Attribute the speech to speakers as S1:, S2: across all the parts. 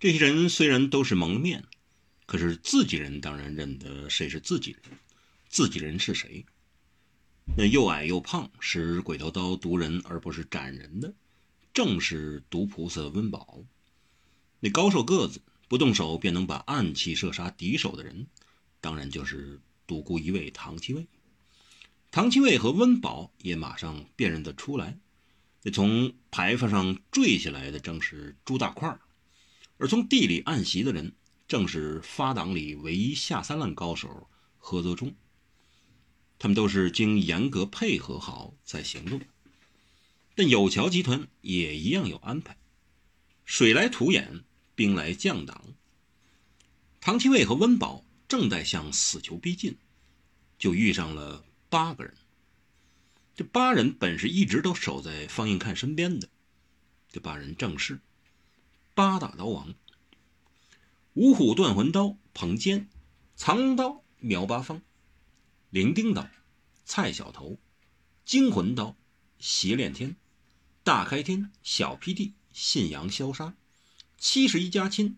S1: 这些人虽然都是蒙了面，可是自己人当然认得谁是自己人，自己人是谁。那又矮又胖，使鬼头刀毒人而不是斩人的，正是毒菩萨温宝。那高瘦个子，不动手便能把暗器射杀敌手的人，当然就是独孤一位唐七卫。唐七卫和温宝也马上辨认得出来。那从牌坊上坠下来的正是朱大块儿而从地里暗袭的人正是发党里唯一下三滥高手何泽忠。他们都是经严格配合好在行动，但有桥集团也一样有安排，水来土掩，兵来将挡。唐七卫和温宝正在向死囚逼近，就遇上了八个人。这八人本是一直都守在方应看身边的，这八人正是八大刀王：五虎断魂刀彭坚，藏龙刀苗八方。伶仃刀，蔡小头；惊魂刀，邪炼天；大开天，小霹雳；信阳消杀；七十一家亲，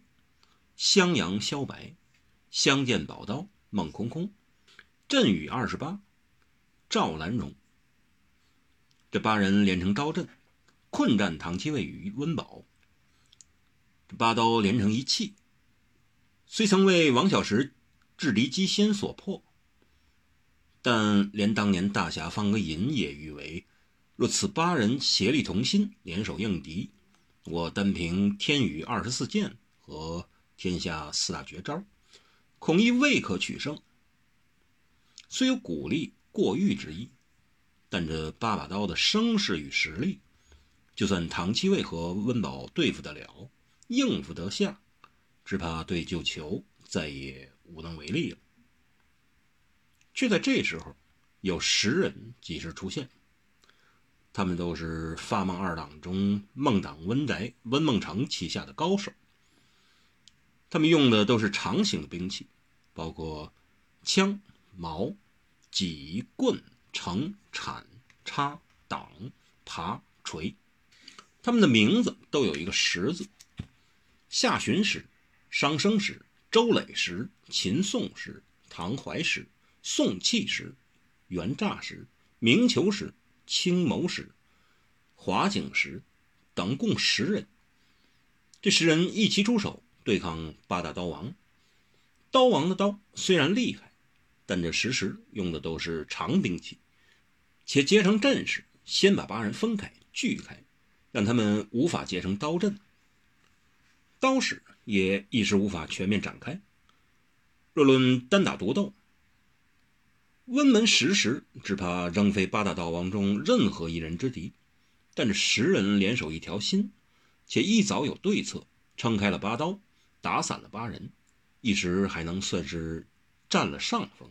S1: 襄阳萧白；相见宝刀，孟空空；阵雨二十八，赵兰荣。这八人连成刀阵，困战唐七卫与温饱。八刀连成一气，虽曾为王小石制敌机先所破。但连当年大侠方格隐也誉为：若此八人协力同心，联手应敌，我单凭天宇二十四剑和天下四大绝招，恐亦未可取胜。虽有鼓励过誉之意，但这八把刀的声势与实力，就算唐七卫和温饱对付得了，应付得下，只怕对旧球再也无能为力了。却在这时候，有十人及时出现。他们都是发梦二党中孟党温宅温梦成旗下的高手。他们用的都是长形的兵器，包括枪、矛、戟、棍、程、铲、叉、挡、耙、锤。他们的名字都有一个“石”字：夏洵石、商生石、周累石、秦宋石、唐怀石。宋气石、元诈石、明求石、青谋石、华景石等共十人。这十人一齐出手对抗八大刀王。刀王的刀虽然厉害，但这时时用的都是长兵器，且结成阵势，先把八人分开锯开，让他们无法结成刀阵。刀势也一时无法全面展开。若论单打独斗，温门十时只怕仍非八大道王中任何一人之敌，但这十人联手一条心，且一早有对策，撑开了八刀，打散了八人，一时还能算是占了上风。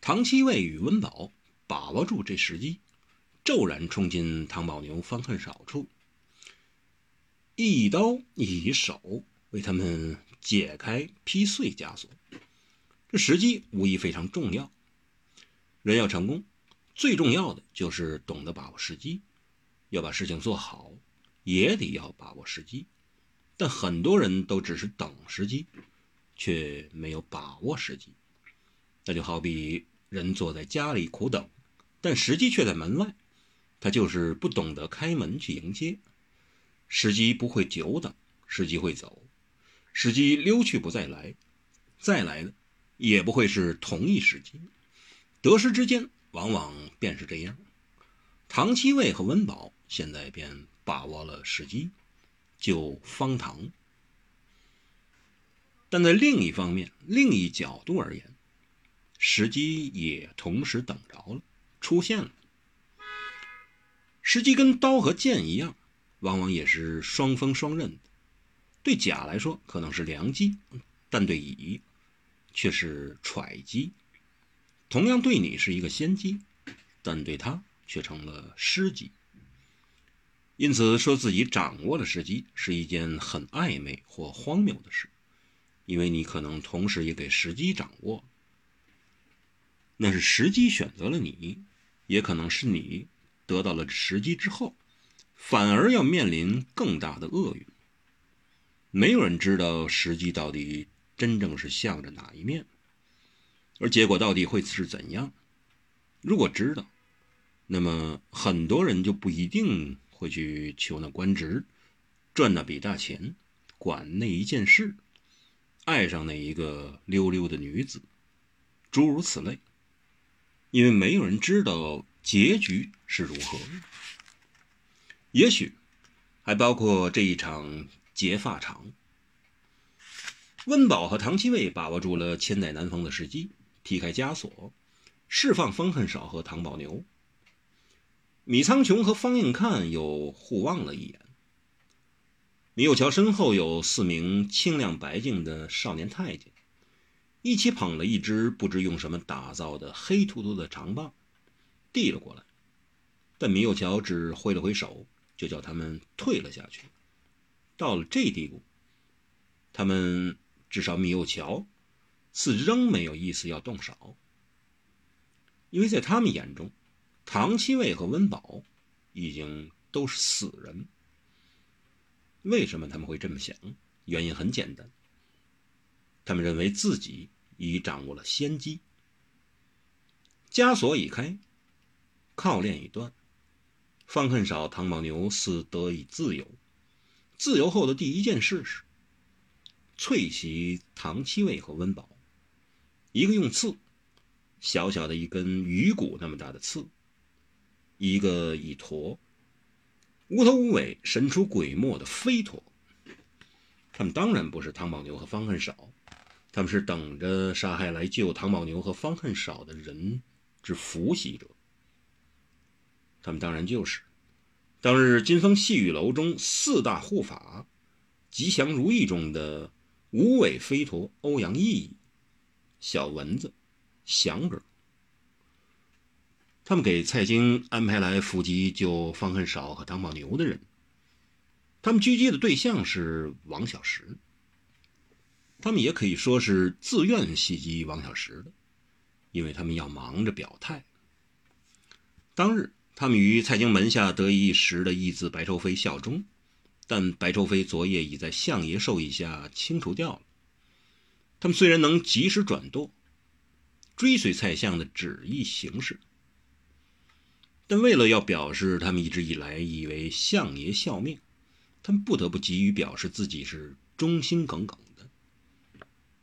S1: 唐七卫与温宝把握住这时机，骤然冲进唐宝牛方恨少处，一刀一手为他们解开劈碎枷锁。这时机无疑非常重要。人要成功，最重要的就是懂得把握时机。要把事情做好，也得要把握时机。但很多人都只是等时机，却没有把握时机。那就好比人坐在家里苦等，但时机却在门外，他就是不懂得开门去迎接。时机不会久等，时机会走，时机溜去不再来，再来的。也不会是同一时机，得失之间往往便是这样。唐七卫和温宝现在便把握了时机，救方唐。但在另一方面、另一角度而言，时机也同时等着了，出现了。时机跟刀和剑一样，往往也是双锋双刃的。对甲来说可能是良机，但对乙。却是揣机，同样对你是一个先机，但对他却成了失机。因此，说自己掌握了时机是一件很暧昧或荒谬的事，因为你可能同时也给时机掌握。那是时机选择了你，也可能是你得到了时机之后，反而要面临更大的厄运。没有人知道时机到底真正是向着哪一面，而结果到底会是怎样。如果知道，那么很多人就不一定会去求那官职，赚那笔大钱，管那一件事，爱上那一个溜溜的女子，诸如此类。因为没有人知道结局是如何，也许还包括这一场结发场。温饱和唐七卫把握住了千载难逢的时机，踢开枷锁，释放方恨少和唐宝牛。米苍穹和方应看又互望了一眼。米有桥身后有四名清亮白净的少年太监。一起捧了一只不知用什么打造的黑秃秃的长棒，递了过来，但米有桥只挥了挥手，就叫他们退了下去。到了这地步，他们至少米有桥似仍没有意思要动手，因为在他们眼中，唐七卫和温宝已经都是死人。为什么他们会这么想？原因很简单。他们认为自己已掌握了先机，枷锁已开，铐链已断，方恨少、唐宝牛似得以自由。自由后的第一件事是脆袭唐七味和温饱，一个用刺，小小的一根鱼骨那么大的刺；一个以驼，无头无尾、神出鬼没的飞驼。他们当然不是唐宝牛和方恨少。他们是等着杀害来救唐宝牛和方恨少的人之伏袭者。他们当然就是当日金风细雨楼中四大护法吉祥如意中的无尾飞驼欧阳毅、小蚊子、祥哥。他们给蔡京安排来伏击救方恨少和唐宝牛的人。他们狙击的对象是王小石。他们也可以说是自愿袭击王小石的，因为他们要忙着表态。当日，他们于蔡京门下得一时的义子白愁飞效忠，但白愁飞昨夜已在相爷授意下清除掉了。他们虽然能及时转舵，追随蔡相的旨意行事，但为了要表示他们一直以来以为相爷效命，他们不得不急于表示自己是忠心耿耿的。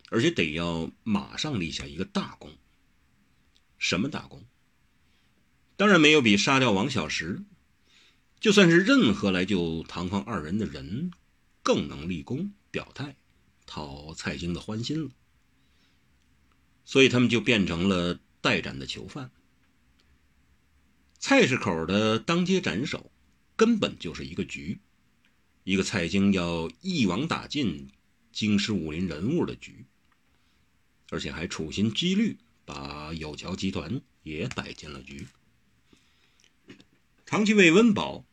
S1: 而且得要马上立下一个大功。什么大功？当然没有比杀掉王小石，就算是任何来救唐方二人的人，更能立功表态，讨蔡京的欢心了。所以他们就变成了待斩的囚犯。菜市口的当街斩首，根本就是一个局，一个蔡京要一网打尽京师武林人物的局。而且还处心积虑把有桥集团也摆进了局。唐七卫、温饱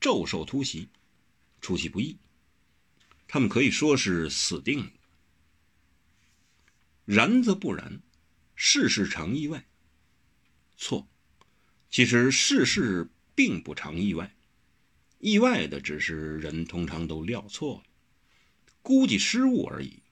S1: 骤受突袭，出其不意，他们可以说是死定了。然则不然，世事常意外。错，其实世事并不常意外，意外的只是人通常都料错了，估计失误而已。